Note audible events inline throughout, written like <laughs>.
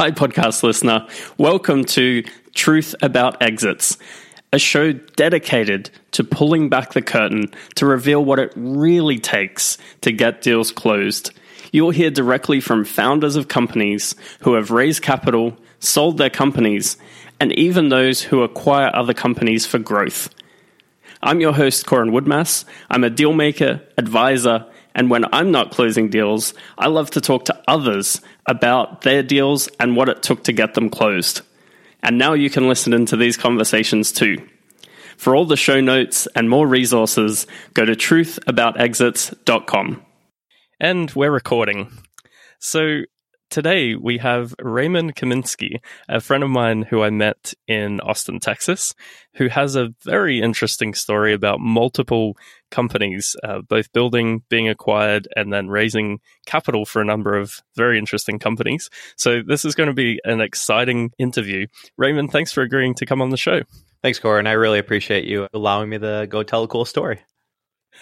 Hi, podcast listener. Welcome to Truth About Exits, a show dedicated to pulling back the curtain to reveal what it really takes to get deals closed. You'll hear directly from founders of companies who have raised capital, sold their companies, and even those who acquire other companies for growth. I'm your host, Corin Woodmass. I'm a dealmaker, advisor, and when I'm not closing deals, I love to talk to others about their deals and what it took to get them closed. And now you can listen into these conversations too. For all the show notes and more resources, go to truthaboutexits.com. And we're recording. So today we have Raymond Kaminsky, a friend of mine who I met in Austin, Texas, who has a very interesting story about multiple companies, uh, both building, being acquired, and then raising capital for a number of very interesting companies. So this is going to be an exciting interview. Raymond, thanks for agreeing to come on the show. Thanks, Corin. I really appreciate you allowing me to go tell a cool story.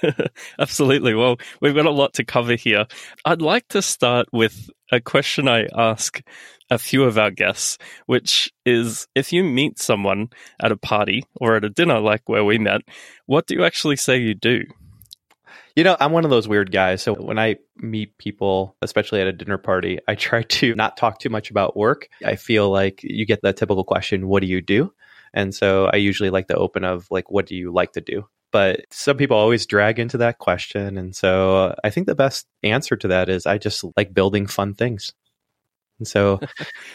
<laughs> Absolutely. Well, we've got a lot to cover here. I'd like to start with a question I ask a few of our guests, which is if you meet someone at a party or at a dinner like where we met, what do you actually say you do? You know, I'm one of those weird guys. So when I meet people, especially at a dinner party, I try to <laughs> not talk too much about work. I feel like you get that typical question, what do you do? And so I usually like the open of like, what do you like to do? But some people always drag into that question. And so uh, I think the best answer to that is I just like building fun things. And so.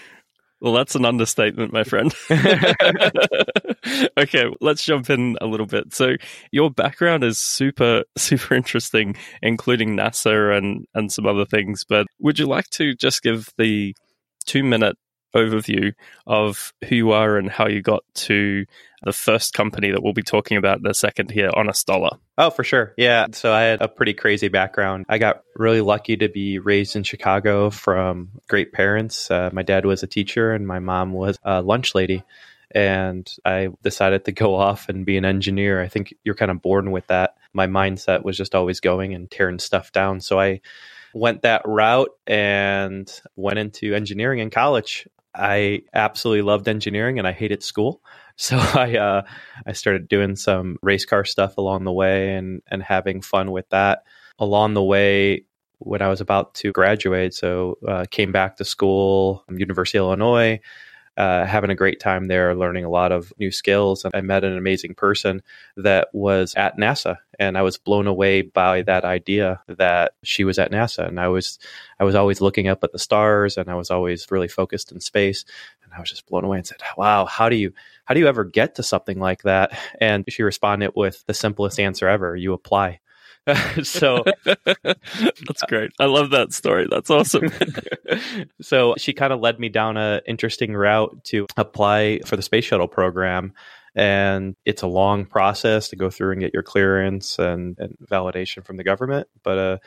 <laughs> well, that's an understatement, my friend. <laughs> <laughs> okay, let's jump in a little bit. So, your background is super, super interesting, including NASA and, and some other things. But would you like to just give the two minute overview of who you are and how you got to the first company that we'll be talking about in a second here, Honest Dollar. Oh, for sure. Yeah. So I had a pretty crazy background. I got really lucky to be raised in Chicago from great parents. Uh, my dad was a teacher and my mom was a lunch lady. And I decided to go off and be an engineer. I think you're kind of born with that. My mindset was just always going and tearing stuff down. So I went that route and went into engineering in college. I absolutely loved engineering and I hated school. <laughs> So I uh, I started doing some race car stuff along the way and and having fun with that along the way when I was about to graduate. So uh, came back to school, University of Illinois, uh, having a great time there, learning a lot of new skills. And I met an amazing person that was at NASA, and I was blown away by that idea that she was at NASA. And I was, I was always looking up at the stars, and I was always really focused in space. And I was just blown away and said, "Wow, how do you, how do you ever get to something like that?" And she responded with the simplest answer ever: "You apply." <laughs> so <laughs> that's great. I love that story. That's awesome. <laughs> so she kind of led me down a interesting route to apply for the space shuttle program. And it's a long process to go through and get your clearance and, and validation from the government. But uh,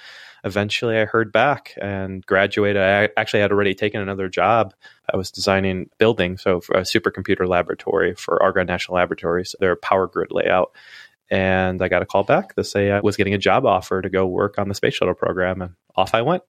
eventually I heard back and graduated. I actually had already taken another job. I was designing buildings, so a supercomputer laboratory for Argonne National Laboratories, their power grid layout and I got a call back to say I was getting a job offer to go work on the space shuttle program, and off I went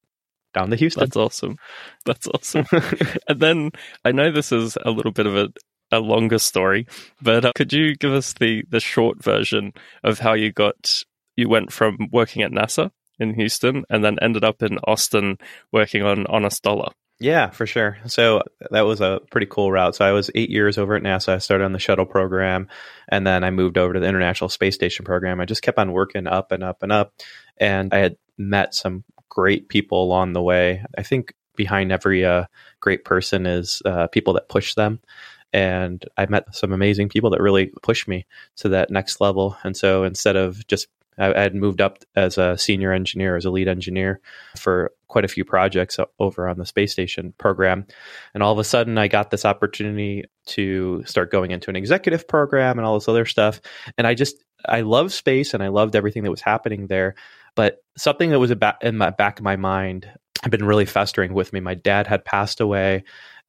down to Houston. That's awesome. That's awesome. <laughs> and then I know this is a little bit of a, a longer story, but uh, could you give us the the short version of how you got you went from working at NASA in Houston and then ended up in Austin working on Honest Dollar? Yeah, for sure. So that was a pretty cool route. So I was eight years over at NASA. I started on the shuttle program, and then I moved over to the International Space Station program. I just kept on working up and up and up, and I had met some great people along the way. I think behind every uh, great person is uh, people that push them. And I met some amazing people that really pushed me to that next level. And so instead of just I, had moved up as a senior engineer, as a lead engineer for quite a few projects over on the space station program. And all of a sudden, I got this opportunity to start going into an executive program and all this other stuff. And I just, I love space and I loved everything that was happening there. But something that was about in my back of my mind had been really festering with me. My dad had passed away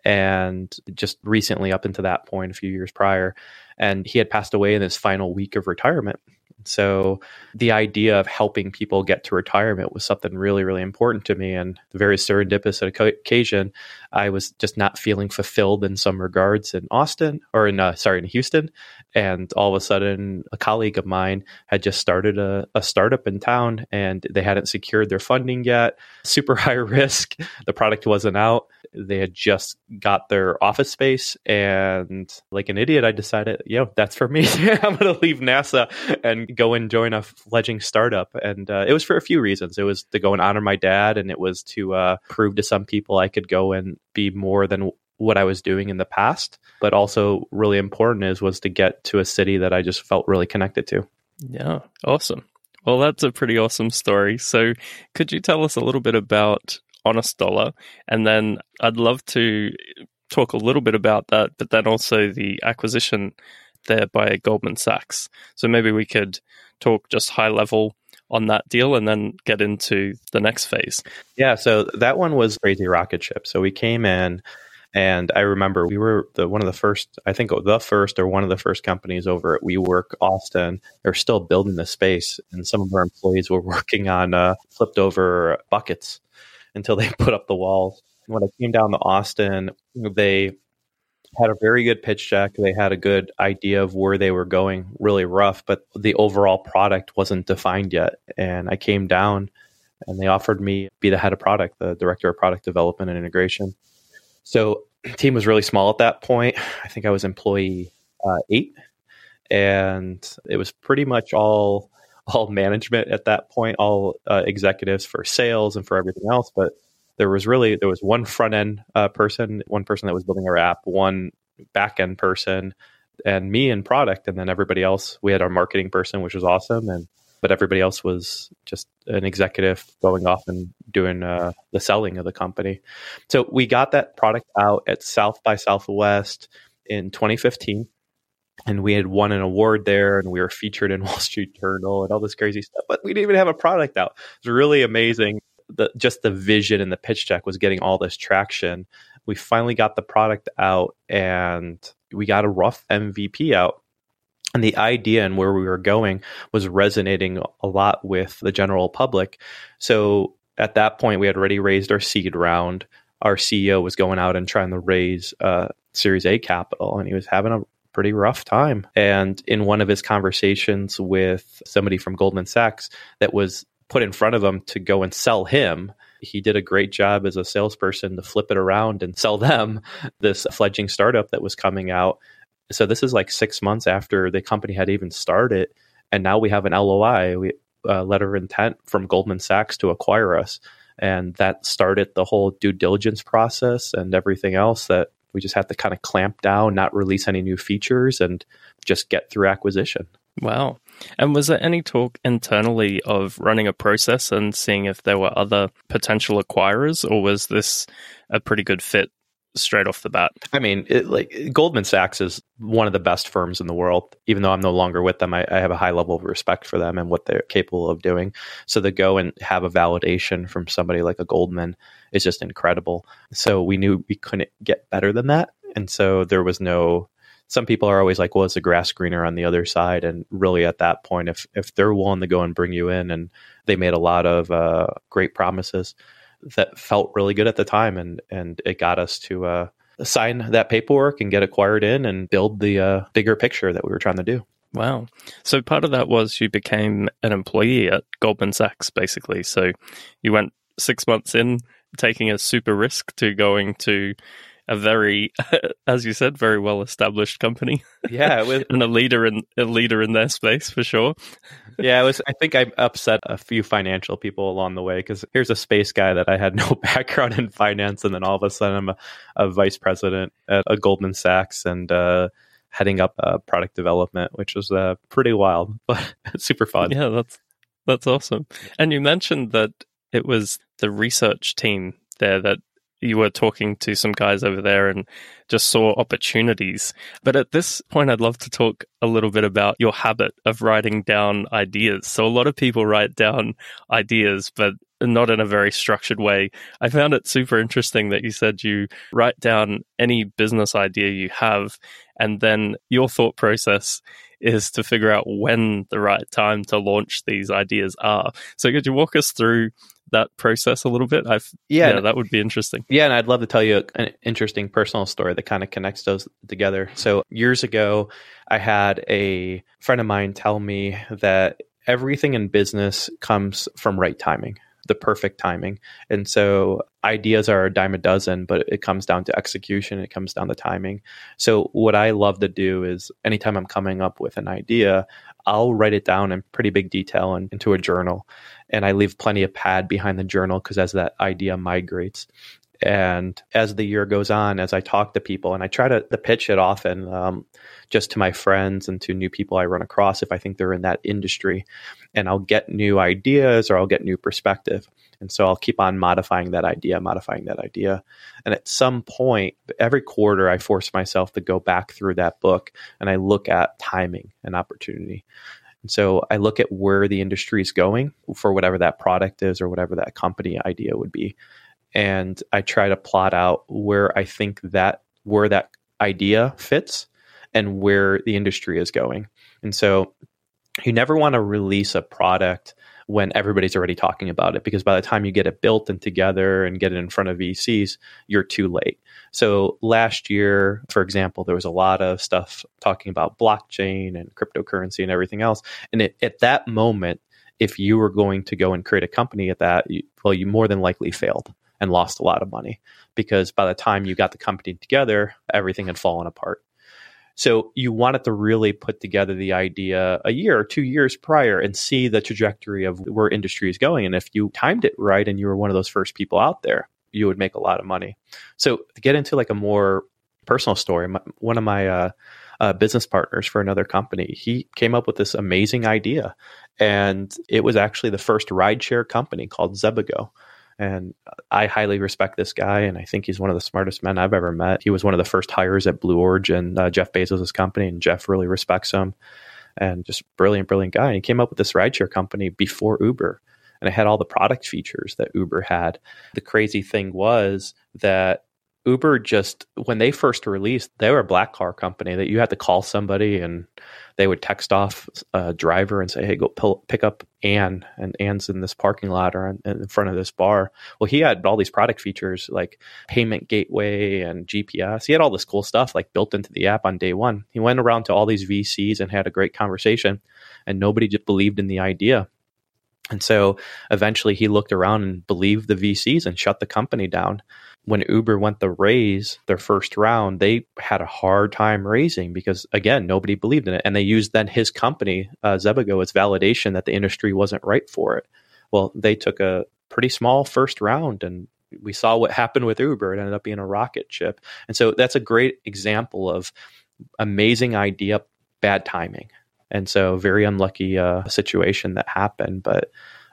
and just recently up into that point a few years prior and he had passed away in his final week of retirement so the idea of helping people get to retirement was something really, really important to me. And the very serendipitous occasion, I was just not feeling fulfilled in some regards in Austin or in, uh, sorry, in Houston. And all of a sudden, a colleague of mine had just started a, a startup in town and they hadn't secured their funding yet. <laughs> Super high risk. The product wasn't out they had just got their office space and like an idiot i decided yo that's for me <laughs> i'm going to leave nasa and go and join a fledging startup and uh, it was for a few reasons it was to go and honor my dad and it was to uh, prove to some people i could go and be more than what I was doing in the past, but also really important is was to get to a city that I just felt really connected to. Yeah, awesome. Well, that's a pretty awesome story. So, could you tell us a little bit about honest dollar. And then I'd love to talk a little bit about that, but then also the acquisition there by Goldman Sachs. So maybe we could talk just high level on that deal and then get into the next phase. Yeah, so that one was crazy rocket ship. So we came in and I remember we were the one of the first, I think the first or one of the first companies over at WeWork Austin. They're still building the space, and some of our employees were <laughs> working on uh, flipped over buckets until they <laughs> put up the walls. When I came down to Austin, they had a very good pitch deck. They had a good idea of where they were going, really rough, but the overall product wasn't defined yet. And I came down and they offered me be the head of product, the director of product development and integration. So <clears throat> team was really small at that point. I think I was employee uh, eight, and it was pretty much all <laughs> all management at that point, all uh, executives for sales and for everything else. But there was really there was one front end uh, person, one person that was building our app, one back end person, and me in product, and then everybody else. We had our marketing person, which was awesome, and but everybody else was just an executive going off and doing uh, the selling of the company. So we got that product out at South by Southwest in 2015 and we had won an award there and we were featured in <laughs> Wall Street Journal and all this crazy stuff, but we didn't even have a product out. It was really amazing. The, just the vision and the pitch deck was getting all this traction. We finally got the product out and we got a rough MVP out. And the idea and where we were going was resonating a lot with the general public. So at that point, we had already raised our seed round. Our CEO was going out and trying to raise uh, Series A capital, and he was having a pretty rough time. And in one of his conversations with somebody from Goldman Sachs that was put in front of him to go and sell him, he did a great job as a salesperson to flip it around and <laughs> sell them this fledgling startup that was coming out. So this is like six months after the company had even started, and now we have an LOI, uh, letter of intent from Goldman Sachs to acquire us, and that started the whole due diligence process and everything else that we just had to kind of clamp down, not release any new features, and just get through acquisition. Wow. And was there any talk internally of running a process and seeing if there were other potential acquirers, or was this a pretty good fit straight off the bat. I mean, it, like Goldman Sachs is one of the best firms in the world. Even though I'm no longer with them, I, I, have a high level of respect for them and what they're capable of doing. So to go and have a validation from somebody like a Goldman is just incredible. So we knew we couldn't get better than that, and so there was no. Some people are always like, "Well, it's a grass greener on the other side," and really, at that point, if if they're willing to go and bring you in, and they made a lot of uh, great promises that felt really good at the time, and and it got us to uh, sign that paperwork and get acquired in and build the uh, bigger picture that we were trying to do. Wow. So part of that was you became an employee at Goldman Sachs, basically. So you went six months in, taking a super risk to going to a very, <laughs> as you said, very well established company. Yeah, <laughs> and a leader in a leader in their space for sure. yeah, it was. I think I upset a few financial people along the way because here's a space guy that I had no <laughs> background in finance, and then all of a sudden I'm a, a vice president at a Goldman Sachs and. Uh, heading up uh, product development, which was uh, pretty wild, but super fun. Yeah, that's that's awesome. And you mentioned that it was the research team there that you were talking to some guys over there and just saw opportunities. But at this point, I'd love to talk a little bit about your habit of writing down ideas. So a lot of people write down ideas, but not in a very structured way. I found it super interesting that you said you write down any business idea you have, and then your thought process is to figure out when the right time to launch these ideas are. So could you walk us through that process a little bit? I've, yeah, yeah, that would be interesting. Yeah, and I'd love to tell you an interesting personal story that kind of connects those together. So years ago, I had a friend of mine tell me that everything in business comes from right timing the perfect timing. And so ideas are a dime a dozen, but it comes down to execution, it comes down to timing. So what I love to do is anytime I'm coming up with an idea, I'll write it down in pretty big detail and into a journal. And I leave plenty of pad behind the journal because as that idea migrates, and as the year goes on, as I talk to people, and I try to, to pitch it often um, just to my friends and to new people I run across if I think they're in that industry, and I'll get new ideas or I'll get new perspective. And so I'll keep on modifying that idea, modifying that idea. And at some point, every quarter, I force myself to go back through that book and I look at timing and opportunity. And so I look at where the industry is going for whatever that product is or whatever that company idea would be and I try to plot out where I think that where that idea fits and where the industry is going. And so you never want to release a product when everybody's already talking about it because by the time you get it built and together and get it in front of VCs, you're too late. So last year, for example, there was a lot of stuff talking about blockchain and cryptocurrency and everything else. And it, at that moment, if you were going to go and create a company at that, you, well, you more than likely failed and lost a lot of money because by the time you got the company together, everything had fallen apart. So you wanted to really put together the idea a year or two years prior and see the trajectory of where industry is going. And if you timed it right and you were one of those first people out there, you would make a lot of money. So to get into like a more personal story, my, one of my uh, uh, business partners for another company, he came up with this amazing idea, and it was actually the first rideshare company called Zebago. And I highly respect this guy, and I think he's one of the smartest men I've ever met. He was one of the first hires at Blue Origin, uh, Jeff Bezos' company, and Jeff really respects him. And just brilliant, brilliant guy. And he came up with this rideshare company before Uber, and it had all the product features that Uber had. The crazy thing was that Uber just when they first released, they were a black car company that you had to call somebody and they would text off a driver and say, "Hey, go pull, pick up Anne," and Anne's in this parking lot or in, in front of this bar. Well, he had all these product features like payment gateway and GPS. He had all this cool stuff like built into the app on day one. He went around to all these VCs and had a great conversation, and nobody just believed in the idea. And so eventually he looked around and believed the VCs and shut the company down when Uber went to raise their first round, they had a hard time raising because again, nobody believed in it, and they used then his company, uh, Zebago, as validation that the industry wasn't right for it. Well, they took a pretty small first round, and we saw what happened with Uber. It ended up being a rocket ship, and so that's a great example of amazing idea, bad timing, and so very unlucky uh, situation that happened, but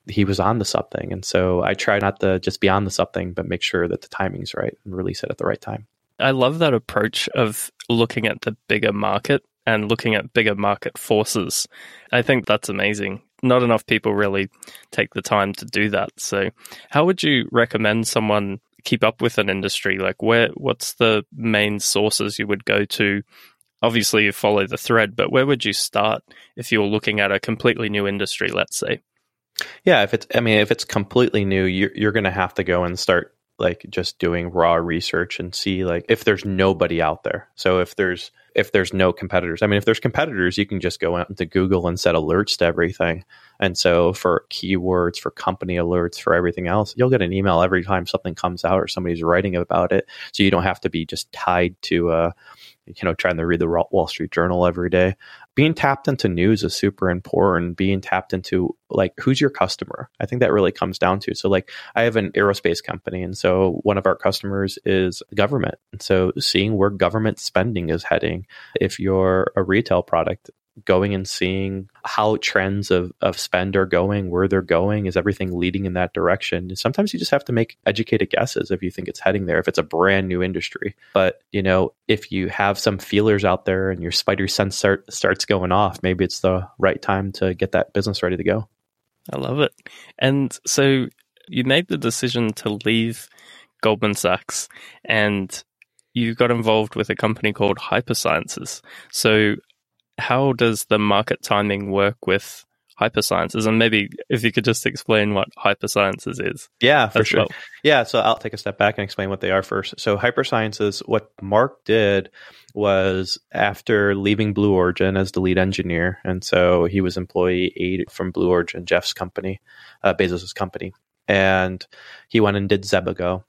he was on to something. And so I try not to just be on to something, but make sure that the timing's right and release it at the right time. I love that approach of looking at the bigger market and looking at bigger market forces. I think that's amazing. Not enough people really take the time to do that. So, how would you recommend someone keep up with an industry? Like, where, what's the main sources you would go to? Obviously, you follow the thread, but where would you start if you were looking at a completely new industry, let's say? Yeah, if it's I mean if it's completely new, you're you're going to have to go and start like just doing raw research and see like if there's nobody out there. So if there's if there's no competitors. I mean if there's competitors, you can just go out into Google and set alerts to everything. And so for keywords, for company alerts, for everything else, you'll get an email every time something comes out or somebody's writing about it. So you don't have to be just tied to uh you know trying to read the Wall Street Journal every day. Being tapped into news is super important. Being tapped into like who's your customer? I think that really comes down to so like i have an aerospace company and so one of our customers is government. And so seeing where government spending is heading if you're a retail product going and seeing how trends of, of spend are going, where they're going, is everything leading in that direction? Sometimes you just have to make educated guesses if you think it's heading there, if it's a brand new industry. But, you know, if you have some feelers out there and your spider sense start, starts going off, maybe it's the right time to get that business ready to go. I love it. And so you made the decision to leave Goldman Sachs and you got involved with a company called Hypersciences. So how does the market timing work with hypersciences? And maybe if you could just explain what hypersciences is. Yeah, for sure. Well. Yeah, so I'll take a step back and explain what they are first. So hypersciences, what Mark did was after leaving Blue Origin as the lead engineer, and so he was employee eight from Blue Origin, Jeff's company, uh, Bezos's company, and he went and did Zebago.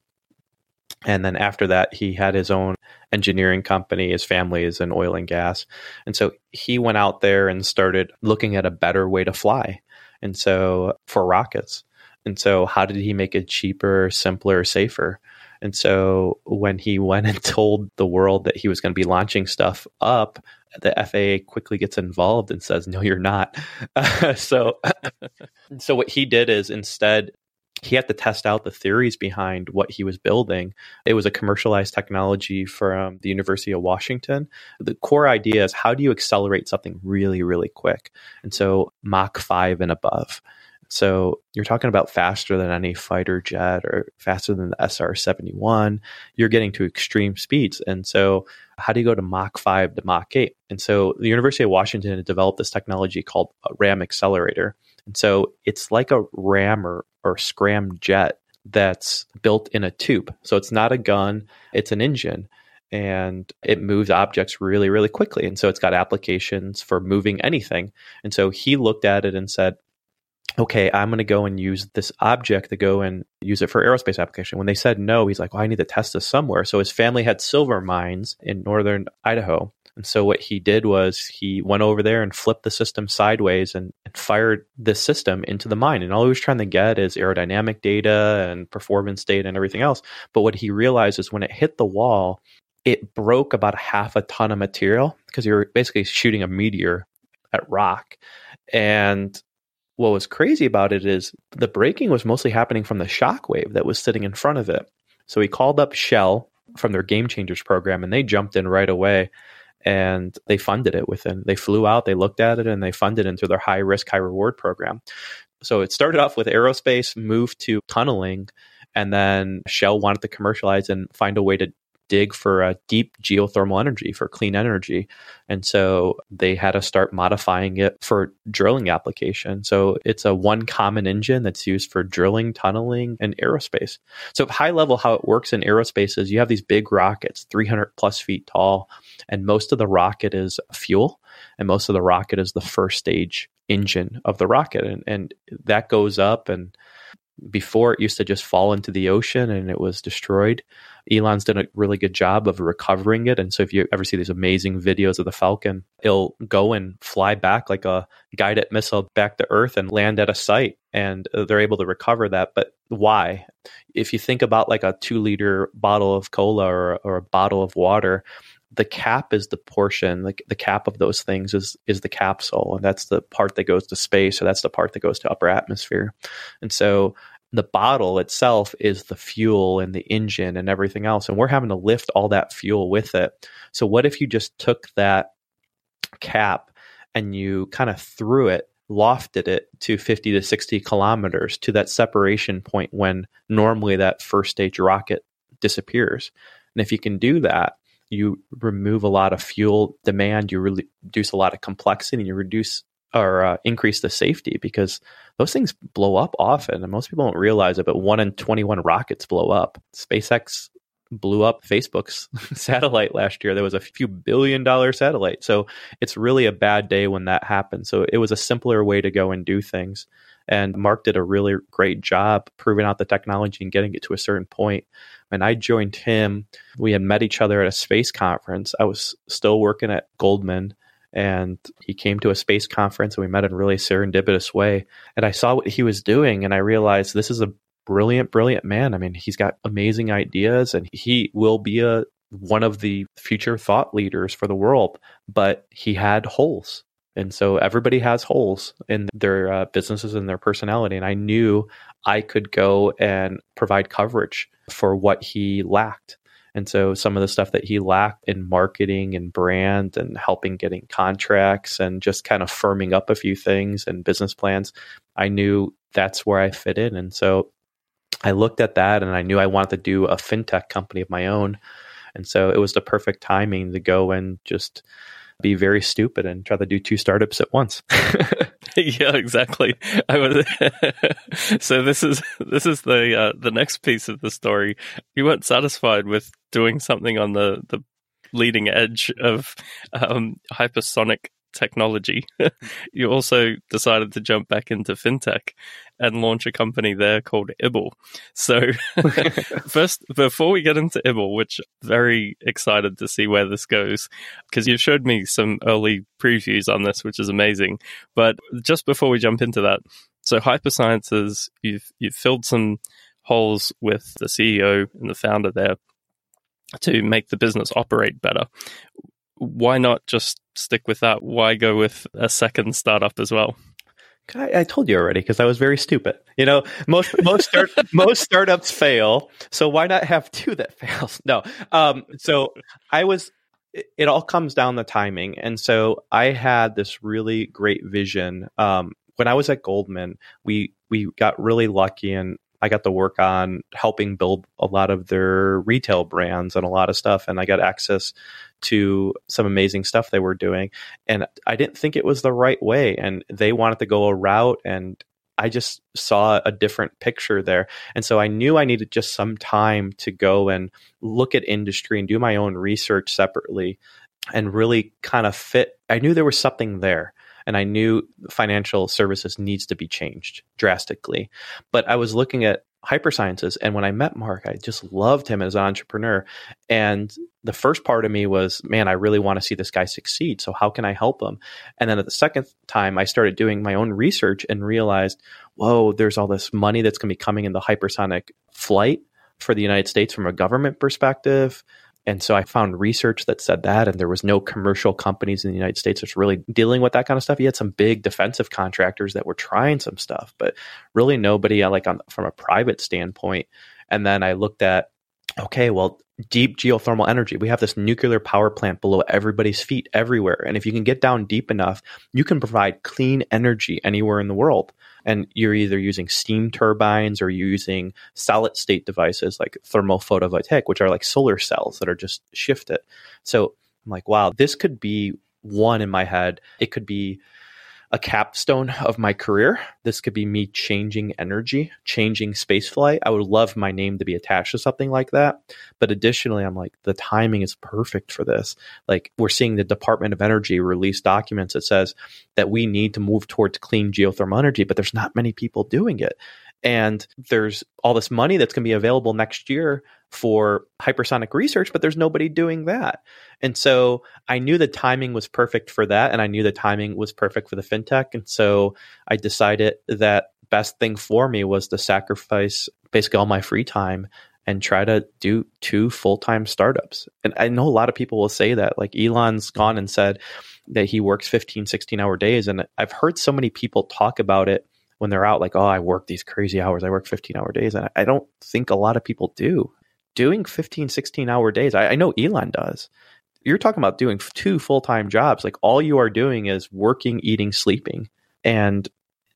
And then after that, he had his own engineering company. His family is in oil and gas. And so he went out there and started looking at a better way to fly. And so for rockets. And so how did he make it cheaper, simpler, safer? And so when he <laughs> went and told the world that he was going to be launching stuff up, the FAA quickly gets involved and says, "No, you're not." <laughs> so, <laughs> so what he did is instead he had to test out the theories behind what he was building. It was a commercialized technology from the University of Washington. The core idea is how do you accelerate something really, really quick? And so Mach 5 and above. So you're talking about faster than any fighter jet or faster than the SR 71. You're getting to extreme speeds. And so, how do you go to Mach 5 to Mach 8? And so, the University of Washington developed this technology called a RAM accelerator. And so, it's like a RAM or or scram jet that's built in a tube. So it's not a gun, it's an engine and it moves objects really, really quickly. And so it's got applications for moving anything. And so he looked at it and said, okay, I'm going to go and use this object to go and use it for aerospace application. When they said no, he's like, well, I need to test this somewhere. So his family had silver mines in northern Idaho. And so what he did was he went over there and flipped the system sideways and, and fired this system into the mine. And all he was trying to get is aerodynamic data and performance data and everything else. But what he realized is when it hit the wall, it broke about half a ton of material because you're basically shooting a meteor at rock. And what was crazy about it is the breaking was mostly happening from the shock wave that was sitting in front of it. So he called up Shell from their Game Changers program and they jumped in right away and they funded it within. They flew out, they looked at it, and they funded into their high risk, high reward program. So it started off with aerospace, moved to tunneling, and then Shell wanted to commercialize and find a way to dig for a deep geothermal energy for clean energy. And so they had to start modifying it for drilling application. So it's a one common engine that's used for drilling tunneling and aerospace. So high level how it works in aerospace is you have these big rockets 300 plus feet tall and most of the rocket is fuel and most of the rocket is the first stage engine of the rocket. And, and that goes up and before it used to just fall into the ocean and it was destroyed. Elon's done a really good job of recovering it. And so if you ever see these amazing videos of the Falcon, it'll go and fly back like a guided missile back to Earth and land at a site. And they're able to recover that. But why? If you think about like a two liter bottle of cola or, or a bottle of water, the cap is the portion like the cap of those things is is the capsule and that's the part that goes to space or that's the part that goes to upper atmosphere. And so the bottle itself is the fuel and the engine and everything else and we're having to lift all that fuel with it. So what if you just took that cap and you kind of threw it lofted it to 50 to 60 kilometers to that separation point when normally that first stage rocket disappears? And if you can do that you remove a lot of fuel demand, you really reduce a lot of complexity, and you reduce or uh, increase the safety because those things blow up often, and most people don't realize it. But one in twenty-one rockets blow up. SpaceX blew up Facebook's <laughs> satellite last year. There was a few billion dollar satellite. So it's really a bad day when that happens. So it was a simpler way to go and do things. And Mark did a really great job proving out the technology and getting it to a certain point. And I joined him. We had met each other at a space conference. I was still working at Goldman and he came to a space conference and we met in a really serendipitous way. And I saw what he was doing and I realized this is a brilliant, brilliant man. I mean, he's got amazing ideas and he will be a one of the future thought leaders for the world, but he had holes. And so everybody has holes in their uh, businesses and their personality. And I knew I could go and provide coverage for what he lacked. And so some of the stuff that he lacked in marketing and brand and helping getting contracts and just kind of firming up a few things and business plans, I knew that's where I fit in. And so I looked at that and I knew I wanted to do a fintech company of my own. And so it was the perfect timing to go and just be very stupid and try to do two startups at once. <laughs> yeah, exactly. <laughs> So this is this is the uh, the next piece of the story. You weren't satisfied with doing something on the the leading edge of um, hypersonic technology. <laughs> you also decided to jump back into fintech and launch a company there called Ibble. So, <laughs> <laughs> first, before we get into Ibble, which very excited to see where this goes, because you've showed me some early previews on this, which is amazing. But just before we jump into that, so Hypersciences, you've you've filled some holes with the CEO and the founder there to make the business operate better. Why not just stick with that? Why go with a second startup as well? I, I told you already because I was very stupid. You know, most most start, <laughs> most startups fail, so why not have two that <laughs> fails? No. Um, so I was. It, it all comes down the timing, and so I had this really great vision. Um, when I was at Goldman, we we got really lucky and I got to work on helping build a lot of their retail brands and a lot of stuff. And I got access to some amazing stuff they were doing. And I didn't think it was the right way. And they wanted to go a route and I just saw a different picture there. And so I knew I needed just some time to go and look at industry and do my own research separately and really kind of fit. I knew there was something there and I knew financial services needs to be changed drastically. But I was looking at hypersciences and when I met Mark, I just loved him as an entrepreneur. And the first part of me was, man, I really want to see this guy succeed. So how can I help him? And then at the second time, I started doing my own research and realized, whoa, there's all this money that's going to be coming in the hypersonic flight for the United States from a government perspective. And so I found research that said that, and there was no commercial companies in the United States that's really dealing with that kind of stuff. You had some big defensive contractors that were trying some stuff, but really nobody uh, like on, from a private standpoint. And then I looked at, okay, well, deep geothermal energy. We have this nuclear power plant below everybody's feet everywhere. And if you can get down deep enough, you can provide clean energy anywhere in the world and you're either using steam turbines or you're using solid state devices like thermal photovoltaic, which are like solar cells that are just shifted. So I'm like, wow, this could be one in my head. It could be a capstone of my career. This could be me changing energy, changing spaceflight. I would love my name to be attached to something like that. But additionally, I'm like, the timing is perfect for this. Like, we're seeing the Department of Energy release documents that says that we need to move towards clean geothermal energy, but there's not many people doing it. And there's all this money that's going to be available next year for hypersonic research, but there's nobody doing that. And so I knew the timing was perfect for that. And I knew the timing was perfect for the fintech. And so I decided that best thing for me was to sacrifice basically all my free time and try to do two full-time startups. And I know a lot of people will say that like Elon's gone and said that he works 15, 16 hour days. And I've heard so many people talk about it when they're out like, oh, I work these crazy hours. I work 15 hour days. And I don't think a lot of people do doing 15, 16 hour days. I, I know Elon does. You're talking about doing two full time jobs. Like all you are doing is working, eating, sleeping. And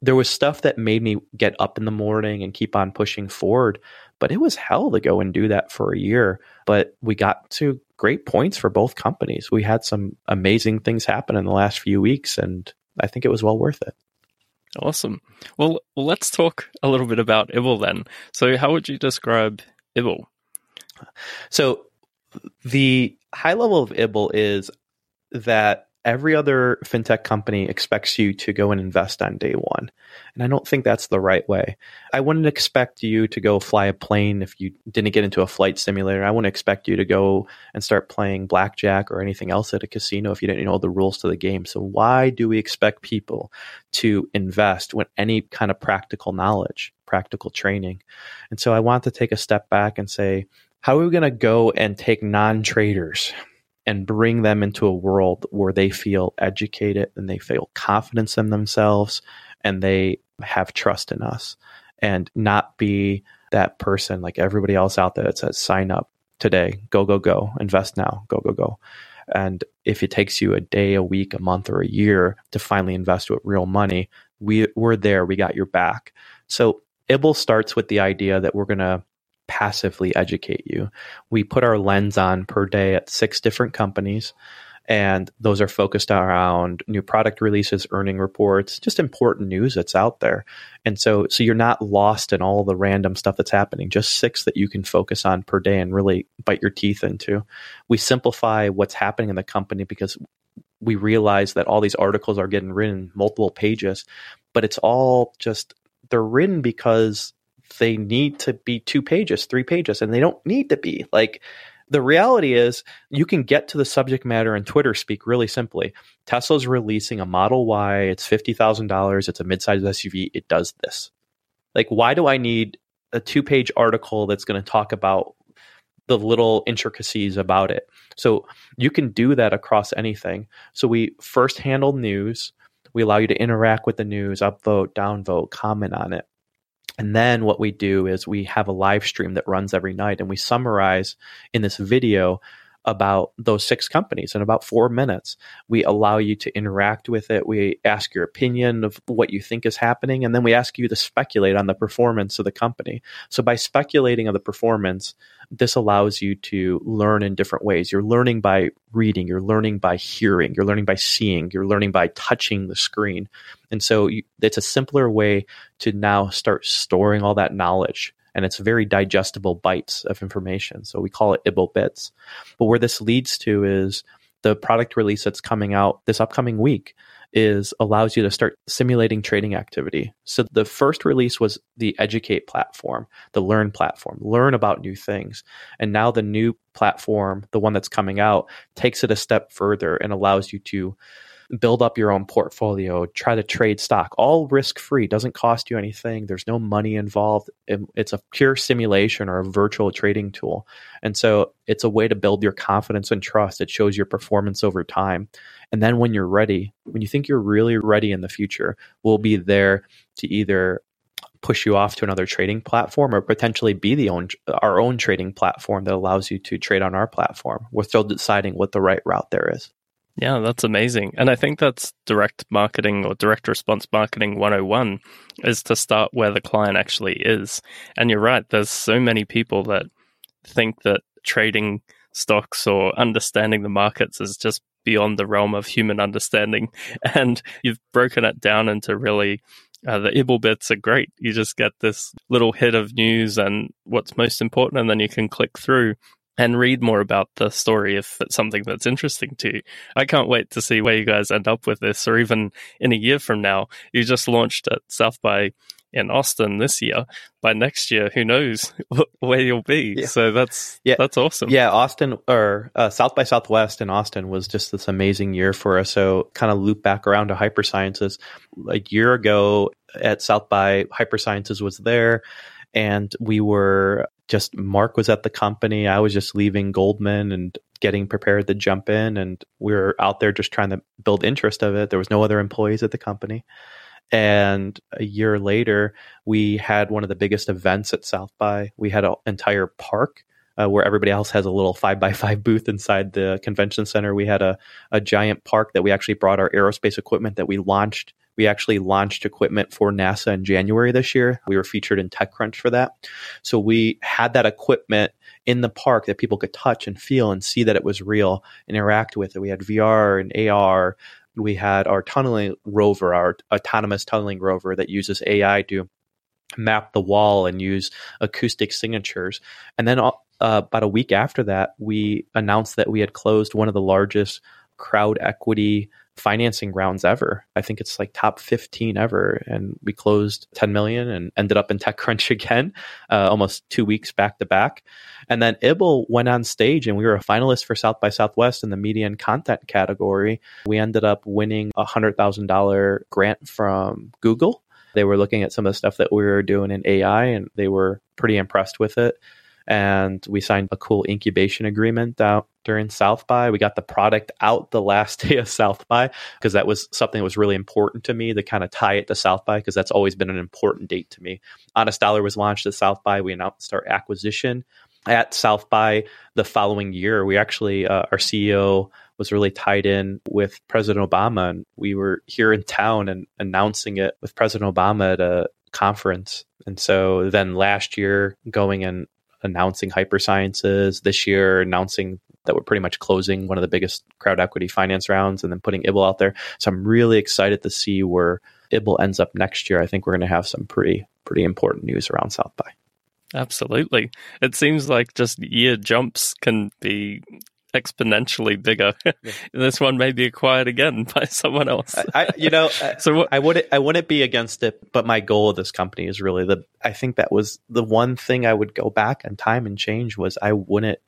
there was stuff that made me get up in the morning and keep on pushing forward. But it was hell to go and do that for a year. But we got to great points for both companies. We had some amazing things happen in the last few weeks, and I think it was well worth it. Awesome. Well, let's talk a little bit about Ibble then. So, how would you describe Ibble? So the high level of Ibble is that every other fintech company expects you to go and invest on day one. And I don't think that's the right way. I wouldn't expect you to go fly a plane if you didn't get into a flight simulator. I wouldn't expect you to go and start playing blackjack or anything else at a casino if you didn't know the rules to the game. So why do we expect people to invest with any kind of practical knowledge, practical training? And so I want to take a step back and say, how are we going to go and take non traders and bring them into a world where they feel educated and they feel confidence in themselves and they have trust in us and not be that person like everybody else out there that says sign up today, go, go, go, invest now, go, go, go. And if it takes you a day, a week, a month, or a year to finally invest with real money, we, we're there. We got your back. So Ibble starts with the idea that we're going to passively educate you. We put our lens on per day at six different companies And those are focused around new product releases, earning reports, just important news that's out there. And so, so you're not lost in all the random stuff that's happening, just six that you can focus on per day and really bite your teeth into. We simplify what's happening in the company because we realize that all these articles are getting written multiple pages, but it's all just they're written because they need to be two pages, three pages, and they don't need to be. Like the reality is you can get to the subject matter in Twitter speak really simply. Tesla's releasing a Model Y, it's $50,000, it's a midsize SUV, it does this. Like why do I need a two-page article that's going to talk about the little intricacies about it? So you can do that across anything. So we first handle news, we allow you to interact with the news, upvote, downvote, comment on it. And then what we do is we have a live stream that runs every night and we summarize in this video about those six companies in about four minutes. We allow you to interact with it. We ask your opinion of what you think is happening, and then we ask you to speculate on the performance of the company. So, by speculating on the performance, this allows you to learn in different ways. You're learning by reading, you're learning by hearing, you're learning by seeing, you're learning by touching the screen. And so, you, it's a simpler way to now start storing all that knowledge and it's very digestible bites of information. So we call it IBBLE bits. But where this leads to is the product release that's coming out this upcoming week is allows you to start simulating trading activity. So the first release was the educate platform, the learn platform, learn about new things. And now the new platform, the one that's coming out, takes it a step further and allows you to build up your own portfolio, try to trade stock, all risk free, doesn't cost you anything. There's no money involved. Um, it's a pure simulation or a virtual trading tool. And so it's a way to build your confidence and trust. It shows your performance over time. And then when you're ready, when you think you're really ready in the future, we'll be there to either push you off to another trading platform or potentially be the own our own trading platform that allows you to trade on our platform. We're still deciding what the right route there is. Yeah, that's amazing. And I think that's direct marketing or direct response marketing 101 is to start where the client actually is. And you're right, there's so many people that think that trading stocks or understanding the markets is just beyond the realm of human understanding. <laughs> And you've broken it down into really uh, the IBBLE bits are great. You just get this little hit of news and what's most important, and then you can click through and read more about the story if it's something that's interesting to you. I can't wait to see where you guys end up with this, or even in a year from now. You just launched at South by in Austin this year. By next year, who knows <laughs> where you'll be? Yeah. So that's yeah. that's awesome. Yeah, Austin or uh, South by Southwest in Austin was just this amazing year for us. So kind of loop back around to Hypersciences. A year ago at South by Hypersciences was there and we were just Mark was at the company. I was just leaving Goldman and getting prepared to jump in, and we were out there just trying to build interest of it. There was no other employees at the company. And a year later, we had one of the biggest events at South by. We had an entire park uh, where everybody else has a little five by five <laughs> booth inside the convention center. We had a, a giant park that we actually brought our aerospace equipment that we launched we actually launched equipment for NASA in January this year. We were featured in TechCrunch for that. So we had that equipment in the park that people could touch and feel and see that it was real, and interact with it. We had VR and AR. We had our tunneling rover, our autonomous tunneling rover that uses AI to map the wall and use acoustic signatures. And then uh, about a week after that, we announced that we had closed one of the largest crowd equity financing rounds ever. I think it's like top 15 ever. And we closed 10 million and ended up in TechCrunch <laughs> again, uh, almost two weeks back to back. And then IBBLE went on stage and we were a finalist for South by Southwest in the media and content category. We ended up winning a $100,000 grant from Google. They were looking at some of the stuff that we were doing in AI and they were pretty impressed with it and we signed a cool incubation agreement out during South by. We got the product out the last <laughs> day of South by because that was something that was really important to me to kind of tie it to South by because that's always been an important date to me. Honest Dollar was launched at South by. We announced our acquisition at South by the following year. We actually, uh, our CEO was really tied in with President Obama, and we were here in town and announcing it with President Obama at a conference. And so then last year, going and announcing hypersciences this year, announcing that we're pretty much closing one of the biggest crowd equity finance rounds and then putting Ibble out there. So I'm really excited to see where Ibble ends up next year. I think we're going to have some pretty pretty important news around South by. Absolutely. It seems like just year jumps can be exponentially bigger. <laughs> this one may be acquired again <laughs> by someone else. I, you know, <laughs> so what, I wouldn't I wouldn't be against it, but my goal of this company is really the. I think that was the one thing I would go back in time and change was I wouldn't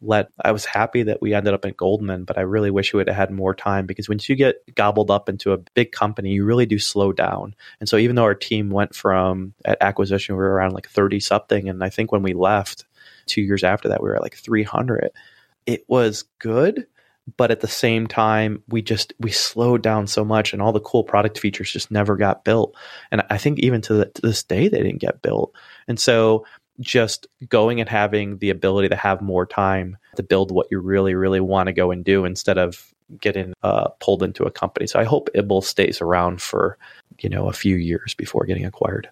let I was happy that we ended up at Goldman, but I really wish we would have had more time because once you get gobbled up into a big company, you really do slow down. And so even though our team went from at acquisition, we were around like 30 something. And I think when we left two years after that, we were at like 300. It was good, but at the same time we just we slowed down so much and all the cool product features just never got built and i think even to, the, to, this day they didn't get built and so just going and having the ability to have more time to build what you really, really want to go and do instead of getting uh, pulled into a company. So I hope Ibble stays around for, you know, a few years before getting acquired.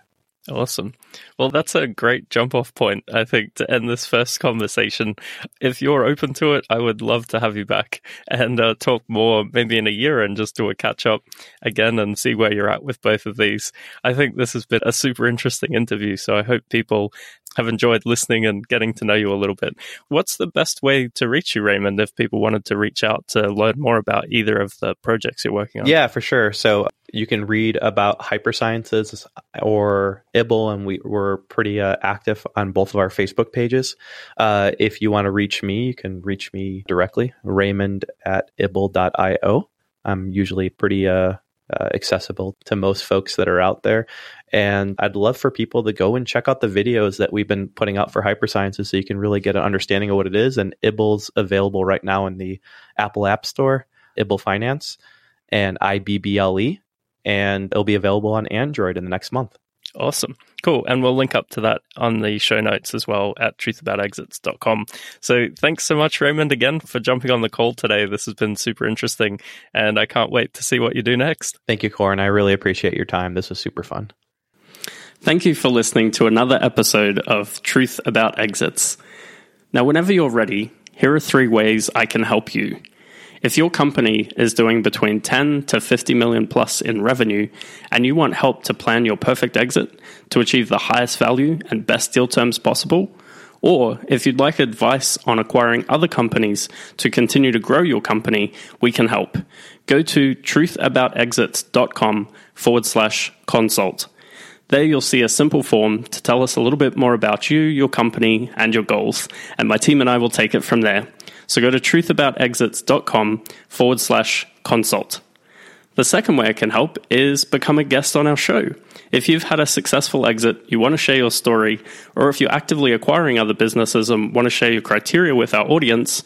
Awesome. Well, that's a great jump off point, I think, to end this first conversation. If you're open to it, I would love to have you back and uh, talk more maybe in a year and just do a catch up again and see where you're at with both of these. I think this has been a super interesting interview. So I hope people have enjoyed listening and getting to know you a little bit. What's the best way to reach you, Raymond, if people wanted to reach out to learn more about either of the projects you're working on? Yeah, for sure. So you can read about hypersciences or Ibble, and we, we're pretty uh, active on both of our Facebook pages. Uh, if you want to reach me, you can reach me directly, Raymond at Ibble.io. I'm usually pretty uh, uh, accessible to most folks that are out there. And I'd love for people to go and check out the videos that we've been putting out for hypersciences so you can really get an understanding of what it is. And Ibble's available right now in the Apple App Store, Ibble Finance and IBBLE, and it'll be available on Android in the next month. Awesome. Cool. And we'll link up to that on the show notes as well at truthaboutexits.com. So thanks so much, Raymond, again for jumping on the call today. This has been super interesting, and I can't wait to see what you do next. Thank you, Corin. I really appreciate your time. This was super fun. Thank you for listening to another episode of Truth About Exits. Now, whenever you're ready, here are three ways I can help you. If your company is doing between 10 to 50 million plus in revenue and you want help to plan your perfect exit to achieve the highest value and best deal terms possible, or if you'd like advice on acquiring other companies to continue to grow your company, we can help. Go to truthaboutexits.com forward slash consult. There you'll see a simple form to tell us a little bit more about you, your company, and your goals, and my team and I will take it from there. So go to truthaboutexits.com forward slash consult. The second way I can help is become a guest on our show. If you've had a successful exit, you want to share your story, or if you're actively acquiring other businesses and want to share your criteria with our audience,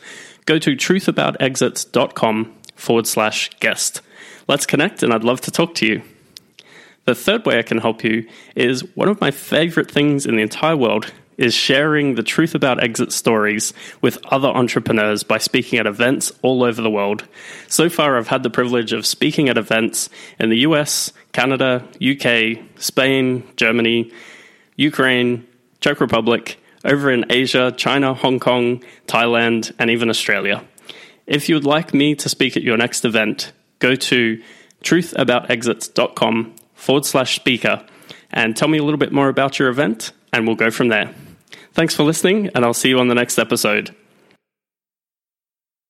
go to truthaboutexits.com forward slash guest. Let's connect, and I'd love to talk to you. The third way I can help you is one of my favorite things in the entire world is sharing the truth about exit stories with other entrepreneurs by speaking at events all over the world. So far, I've had the privilege of speaking at events in the US, Canada, UK, Spain, Germany, Ukraine, Czech Republic, over in Asia, China, Hong Kong, Thailand, and even Australia. If you would like me to speak at your next event, go to truthaboutexits.com forward slash speaker and tell me a little bit more about your event, and we'll go from there. Thanks for listening, and I'll see you on the next episode.